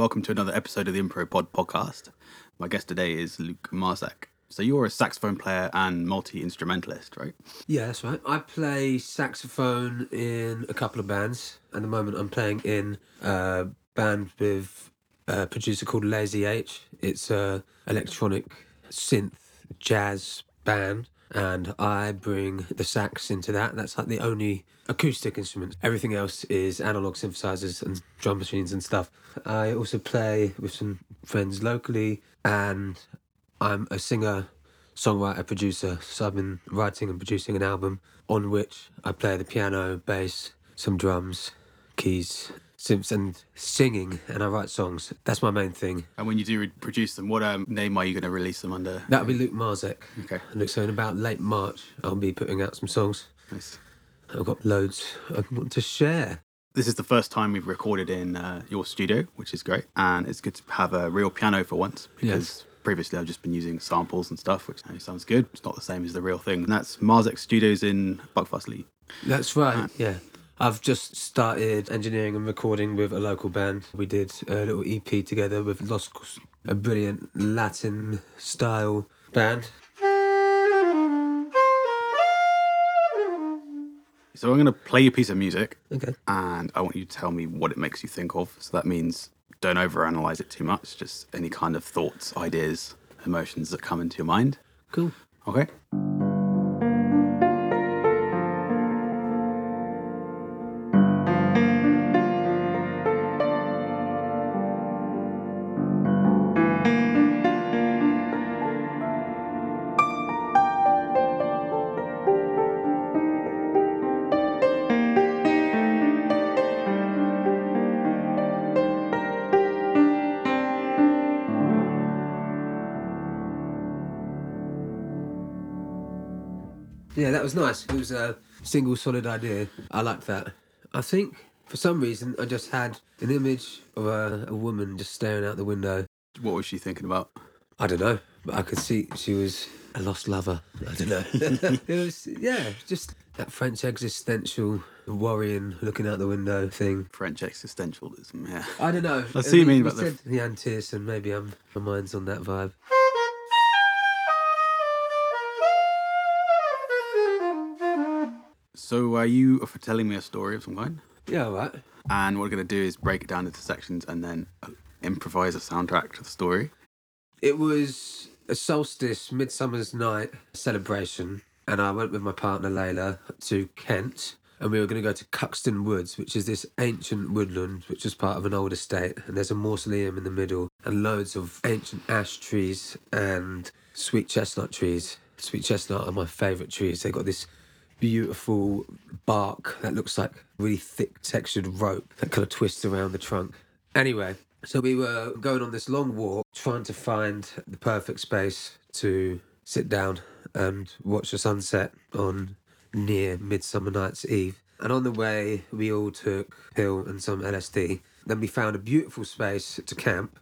Welcome to another episode of the Impro Pod podcast. My guest today is Luke Marzec. So you're a saxophone player and multi instrumentalist, right? Yeah, that's right. I play saxophone in a couple of bands. At the moment, I'm playing in a band with a producer called Lazy H. It's a electronic synth jazz band, and I bring the sax into that. That's like the only acoustic instrument. Everything else is analog synthesizers and drum machines and stuff. I also play with some friends locally, and I'm a singer, songwriter, producer. So I've been writing and producing an album on which I play the piano, bass, some drums, keys, synths, and singing. And I write songs. That's my main thing. And when you do re- produce them, what um, name are you going to release them under? That'll be Luke Marzec. Okay. And so in about late March, I'll be putting out some songs. Nice. I've got loads I want to share. This is the first time we've recorded in uh, your studio, which is great. And it's good to have a real piano for once because Yes. previously I've just been using samples and stuff, which sounds good. It's not the same as the real thing. And that's Marzec Studios in Buckfastleigh. That's right. Yeah. I've just started engineering and recording with a local band. We did a little EP together with Los a brilliant Latin style band. So I'm going to play you a piece of music Okay. and I want you to tell me what it makes you think of. So that means don't overanalyze it too much, just any kind of thoughts, ideas, emotions that come into your mind. Cool. Okay? Yeah, that was nice. It was a single solid idea. I liked that. I think for some reason I just had an image of a, a woman just staring out the window. What was she thinking about? I don't know, but I could see she was a lost lover. I don't know. it was yeah, just that French existential worrying, looking out the window thing. French existentialism, yeah. I don't know. I see what you mean we about the- said the antis, and maybe I'm my mind's on that vibe. So are you for telling me a story of some kind? Yeah, all right. And what we're going to do is break it down into sections and then uh, improvise a soundtrack to the story. It was a solstice, midsummer's night celebration, and I went with my partner Layla to Kent, and we were going to go to Cuxton Woods, which is this ancient woodland which is part of an old estate, and there's a mausoleum in the middle, and loads of ancient ash trees and sweet chestnut trees. Sweet chestnut are my favourite trees. They've got this beautiful bark that looks like really thick textured rope that kind of twists around the trunk. Anyway, so we were going on this long walk trying to find the perfect space to sit down and watch the sunset on near Midsummer Night's Eve. And on the way, we all took pill and some LSD. Then we found a beautiful space to camp,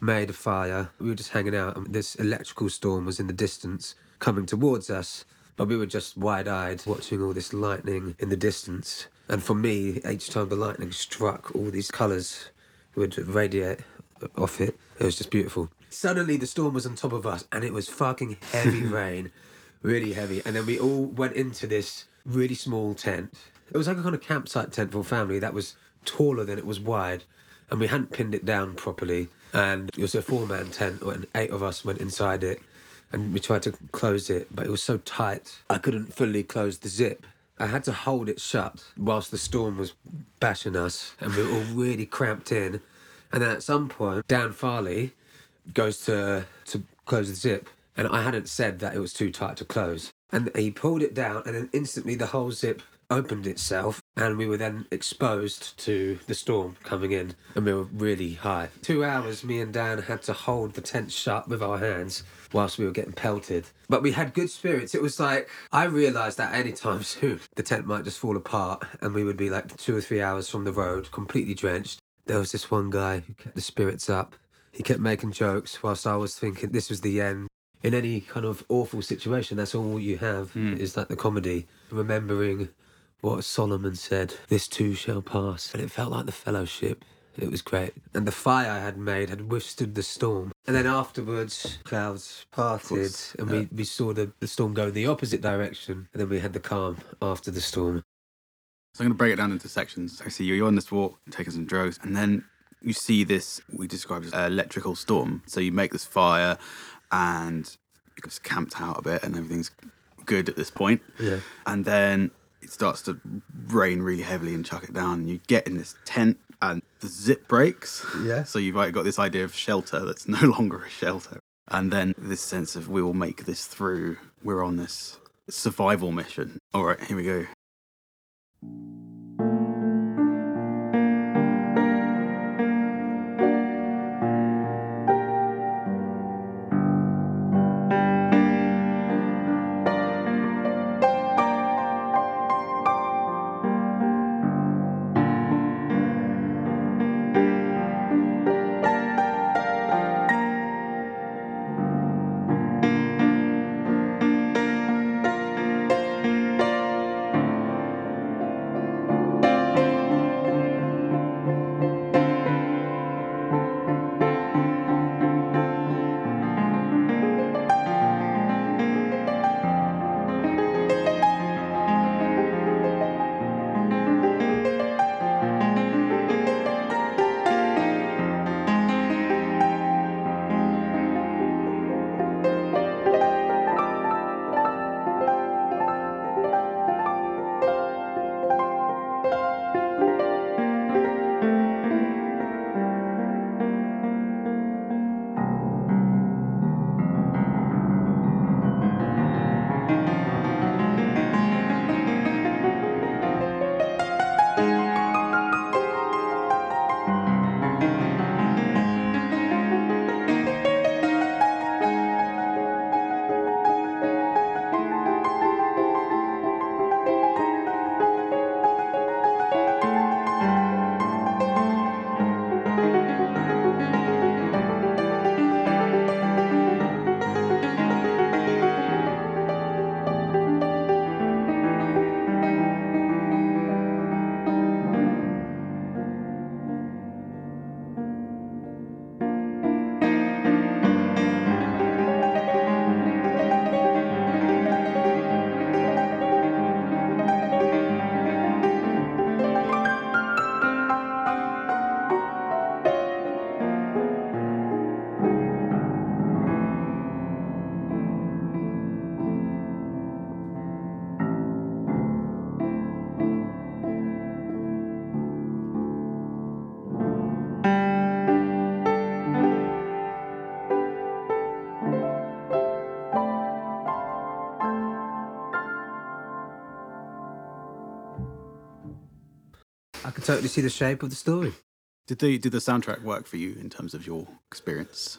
made a fire. We were just hanging out, and this electrical storm was in the distance coming towards us. But we were just wide eyed watching all this lightning in the distance. And for me, each time the lightning struck, all these colours would radiate off it. It was just beautiful. Suddenly, the storm was on top of us, and it was fucking heavy rain, really heavy. And then we all went into this really small tent. It was like a kind of campsite tent for a family that was taller than it was wide, and we hadn't pinned it down properly. And it was a four-man tent, and eight of us went inside it, and we tried to close it, but it was so tight I couldn't fully close the zip. I had to hold it shut whilst the storm was bashing us, and we were all really cramped in. And then at some point, Dan Farley goes to to close the zip, and I hadn't said that it was too tight to close. And he pulled it down, and then instantly the whole zip opened itself, and we were then exposed to the storm coming in, and we were really high. Two hours, me and Dan had to hold the tent shut with our hands whilst we were getting pelted. But we had good spirits. It was like I realised that any time soon the tent might just fall apart, and we would be like two or three hours from the road, completely drenched. There was this one guy who kept the spirits up. He kept making jokes whilst I was thinking this was the end. In any kind of awful situation, that's all you have hmm. is like the comedy. Remembering what Solomon said, this too shall pass. And it felt like the fellowship It was great. And the fire I had made had withstood the storm. And then afterwards, clouds parted and we, we saw the, the storm go in the opposite direction. And then we had the calm after the storm. So I'm going to break it down into sections. I see you're on this walk, taking some drugs, and then you see this we describe as an electrical storm. So you make this fire, and just camped out a bit, and everything's good at this point. Yeah. And then it starts to rain really heavily and chuck it down. And you get in this tent, and the zip breaks. Yeah. So you've got this idea of shelter that's no longer a shelter. And then this sense of we will make this through. We're on this survival mission. All right, here we go. Totally see the shape of the story. Did the did the soundtrack work for you in terms of your experience?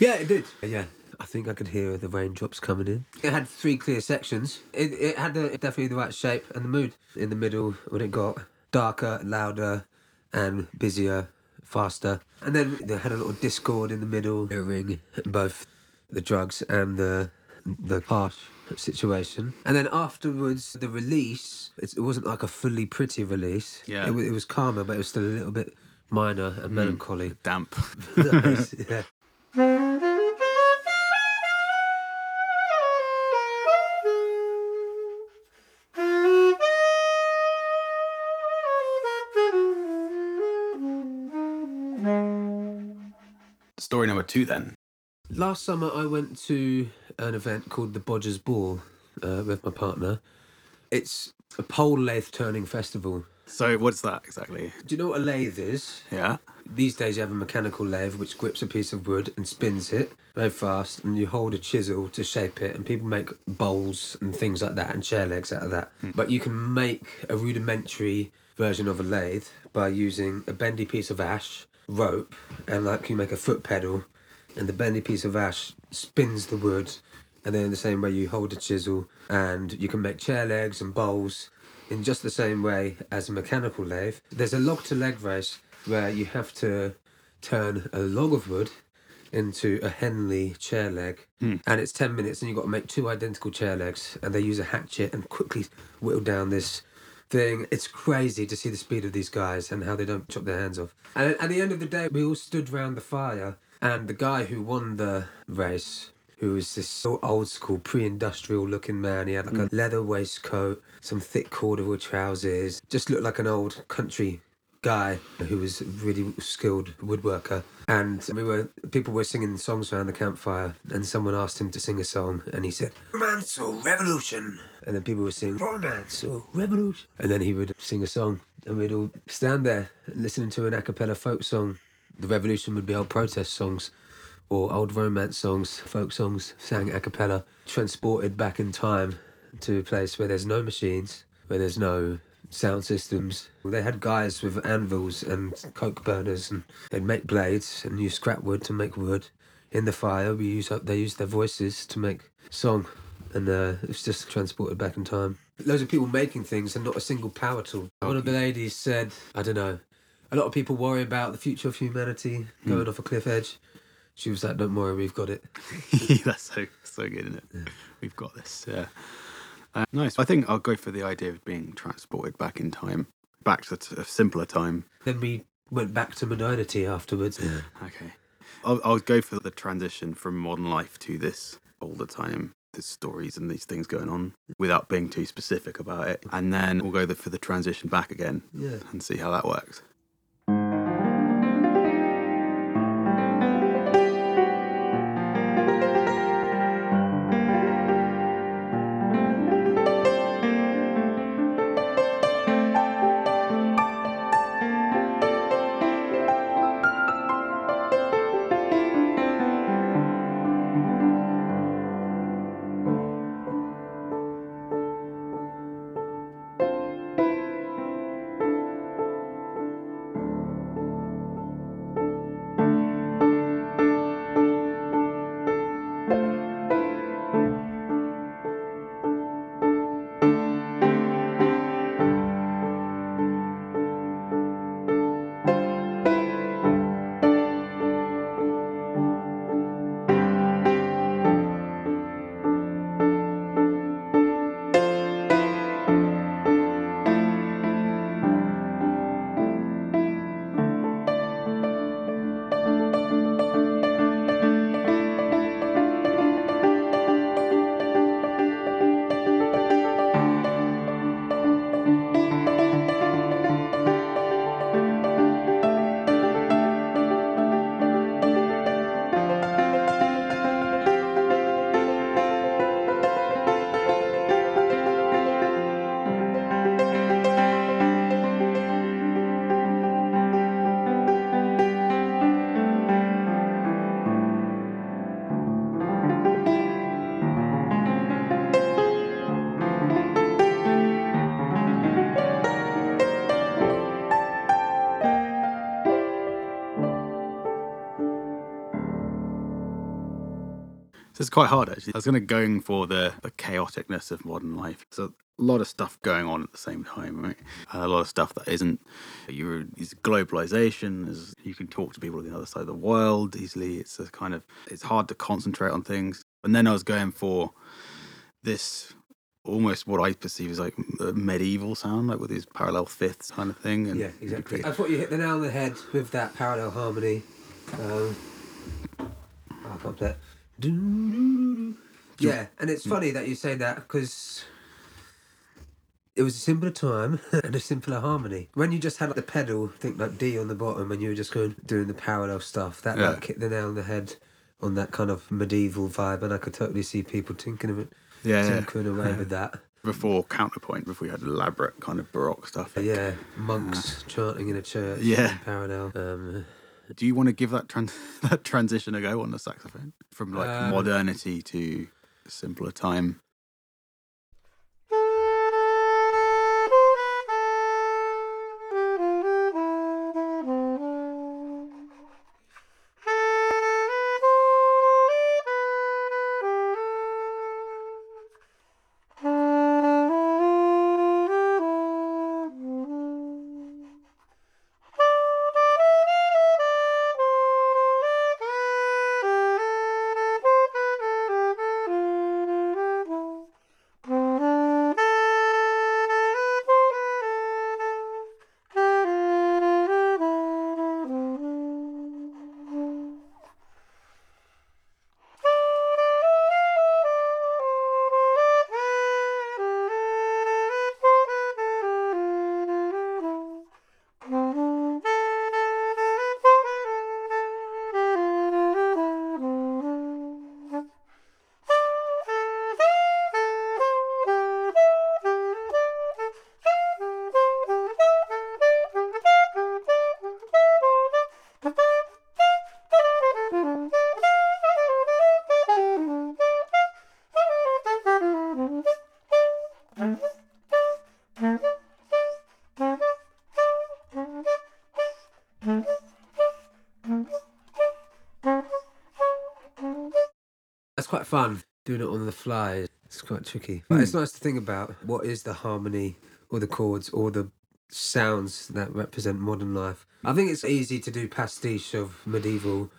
Yeah, it did. Yeah, I think I could hear the raindrops coming in. It had three clear sections. It, it had the, definitely the right shape and the mood. In the middle, when it got darker, louder, and busier, faster. And then they had a little discord in the middle, mirroring both the drugs and the the harsh situation. And then afterwards, the release, it's, it wasn't like a fully pretty release. Yeah. It, it was calmer, but it was still a little bit minor and hmm. melancholy. Damp. yeah. Story number two then. Last summer, I went to an event called the Bodgers Ball uh, with my partner. It's a pole lathe turning festival. So what's that exactly? Do you know what a lathe is? Yeah. These days, you have a mechanical lathe which grips a piece of wood and spins it very fast, and you hold a chisel to shape it. And people make bowls and things like that, and chair legs out of that. But you can make a rudimentary version of a lathe by using a bendy piece of ash, rope, and like you make a foot pedal, and the bendy piece of ash spins the wood. And then, in the same way, you hold a chisel, and you can make chair legs and bowls in just the same way as a mechanical lathe. There's a log to leg race where you have to turn a log of wood into a Henley chair leg, hmm. and it's 10 minutes, and you've got to make two identical chair legs, and they use a hatchet and quickly whittle down this thing. It's crazy to see the speed of these guys and how they don't chop their hands off. And at the end of the day, we all stood round the fire, and the guy who won the race, who was this old school, pre industrial looking man, he had like a mm. leather waistcoat, some thick corduroy trousers, just looked like an old country guy who was a really skilled woodworker. And we were people were singing songs around the campfire and someone asked him to sing a song and he said romance or revolution? And then people were singing romance or revolution? And then he would sing a song and we'd all stand there listening to an a cappella folk song the revolution would be old protest songs or old romance songs folk songs sang a cappella transported back in time to a place where there's no machines where there's no sound systems. They had guys with anvils and coke burners, and they'd make blades and use scrap wood to make wood. In the fire, we use up. They used their voices to make song, and uh, it's just transported back in time. Loads of people making things, and not a single power tool. One of the ladies said, "I don't know." A lot of people worry about the future of humanity going off a cliff edge. She was like, "Don't worry, we've got it." That's so so good, isn't it? We've got this. Yeah. Uh, nice. I think I'll go for the idea of being transported back in time, back to a simpler time. Then we went back to modernity afterwards. Okay. I'll, I'll go for the transition from modern life to this older time. There's stories and these things going on without being too specific about it. And then we'll go the, for the transition back again Yeah. and see how that works. It's quite hard actually. I was going to go for the, the chaoticness of modern life. So a lot of stuff going on at the same time, right? And a lot of stuff that isn't. You're is globalization. Is you can talk to people on the other side of the world easily. It's a kind of it's hard to concentrate on things. And then I was going for this almost what I perceive as like a medieval sound, like with these parallel fifths kind of thing. And Yeah, exactly. I thought you hit the nail on the head with that parallel harmony. Um, I can't it. Yeah, and it's funny that you say that because it was a simpler time and a simpler harmony. When you just had like, the pedal, think like D on the bottom, and you were just going doing the parallel stuff, that Yeah. like hit the nail on the head on that kind of medieval vibe, and I could totally see people tinkering of it, Yeah, yeah. tinkering away with that. Before counterpoint, before we had elaborate kind of baroque stuff. Yeah, monks chanting in a church. Yeah. in parallel. Um, Do you want to give that trans- that transition a go on the saxophone from like Um, modernity to simpler time? That's quite fun doing it on the fly. It's quite tricky, but hmm. it's nice to think about what is the harmony or the chords or the sounds that represent modern life. I think it's easy to do pastiche of medieval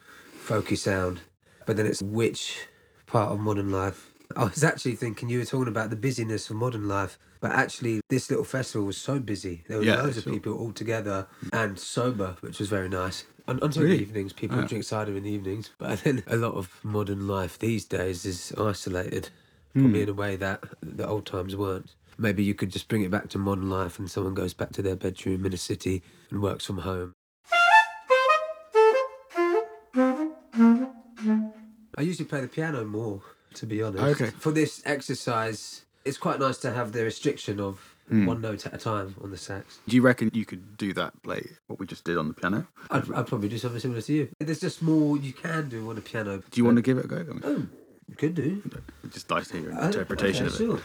folky sound, but then it's which part of modern life. I was actually thinking you were talking about the busyness of modern life, but actually this little festival was so busy. There were Yeah, loads of people all together and sober, which was very nice. On, on Really? evenings, people Yeah. drink cider in the evenings, but then a lot of modern life these days is isolated, probably hmm. in a way that the old times weren't. Maybe you could just bring it back to modern life and someone goes back to their bedroom in a city and works from home. I usually play the piano more, to be honest. Okay. For this exercise, it's quite nice to have the restriction of Hmm. one note at a time on the sax. Do you reckon you could do that, play what we just did on the piano? I'd, I'd probably do something similar to you. There's just more you can do on a piano. Do you want to give it a go? Oh, could do. Just like to hear your Uh, interpretation okay, of it. Sure.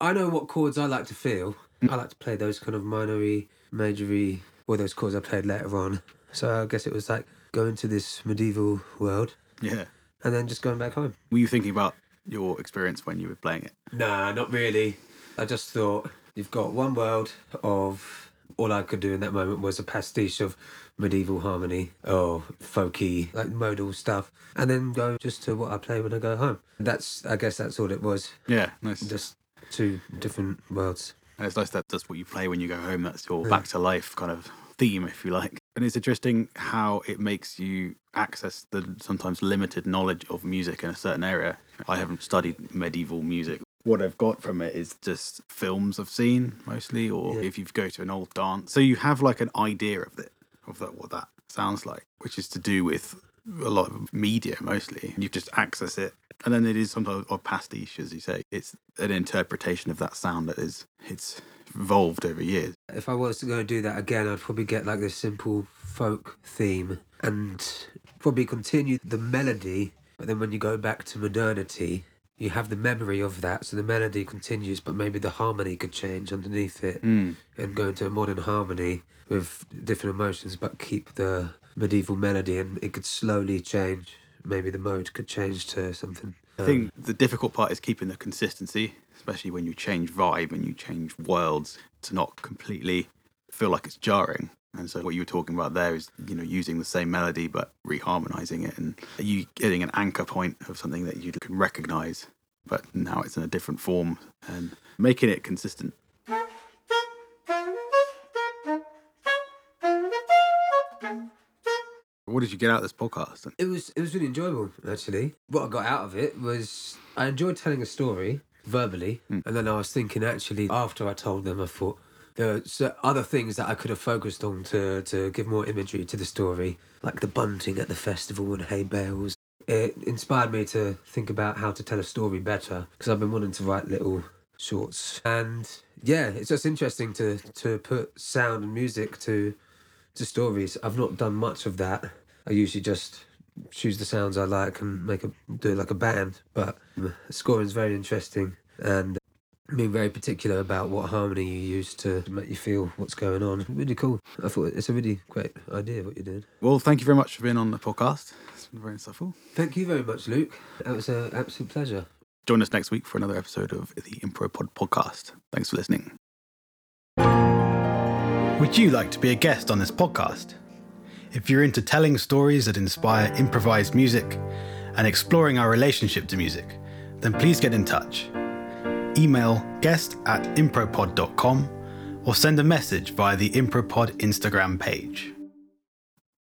I know what chords I like to feel. I like to play those kind of minory, majory, or those chords I played later on. So I guess it was like going to this medieval world Yeah. and then just going back home. Were you thinking about your experience when you were playing it? Nah, not really. I just thought you've got one world of all I could do in that moment was a pastiche of medieval harmony or folky, like modal stuff, and then go just to what I play when I go home. That's, I guess, that's all it was. Yeah, nice. Just two different worlds. And it's nice that that's what you play when you go home. That's your back to life kind of theme, if you like. And it's interesting how it makes you access the sometimes limited knowledge of music in a certain area. I haven't studied medieval music. What I've got from it is just films I've seen mostly, or Yeah. if you go to an old dance. So you have like an idea of it, of that, what that sounds like, which is to do with a lot of media mostly. You just access it. And then it is sometimes a pastiche, as you say. It's an interpretation of that sound that is it's evolved over years. If I was to go and do that again, I'd probably get like this simple folk theme and probably continue the melody. But then when you go back to modernity, you have the memory of that. So the melody continues, but maybe the harmony could change underneath it hmm. and go into a modern harmony with different emotions, but keep the medieval melody and it could slowly change. Maybe the mode could change to something. I think um, the difficult part is keeping the consistency, especially when you change vibe and you change worlds to not completely feel like it's jarring. And so what you were talking about there is, you know, using the same melody but reharmonizing it and are you getting an anchor point of something that you can recognize, but now it's in a different form and making it consistent. What did you get out of this podcast? It was it was really enjoyable actually. What I got out of it was I enjoyed telling a story verbally, hmm. and then I was thinking actually after I told them, I thought there are other things that I could have focused on to to give more imagery to the story, like the bunting at the festival and hay bales. It inspired me to think about how to tell a story better because I've been wanting to write little shorts, and yeah, it's just interesting to to put sound and music to to stories. I've not done much of that. I usually just choose the sounds I like and make a do it like a band. But scoring is very interesting and being very particular about what harmony you use to make you feel what's going on. Really cool. I thought it's a really great idea what you did. Well, thank you very much for being on the podcast. It's been very insightful. Thank you very much, Luke. That was an absolute pleasure. Join us next week for another episode of the Impro Pod podcast. Thanks for listening. Would you like to be a guest on this podcast? If you're into telling stories that inspire improvised music and exploring our relationship to music, then please get in touch. Email guest at impropod.com or send a message via the Impropod Instagram page.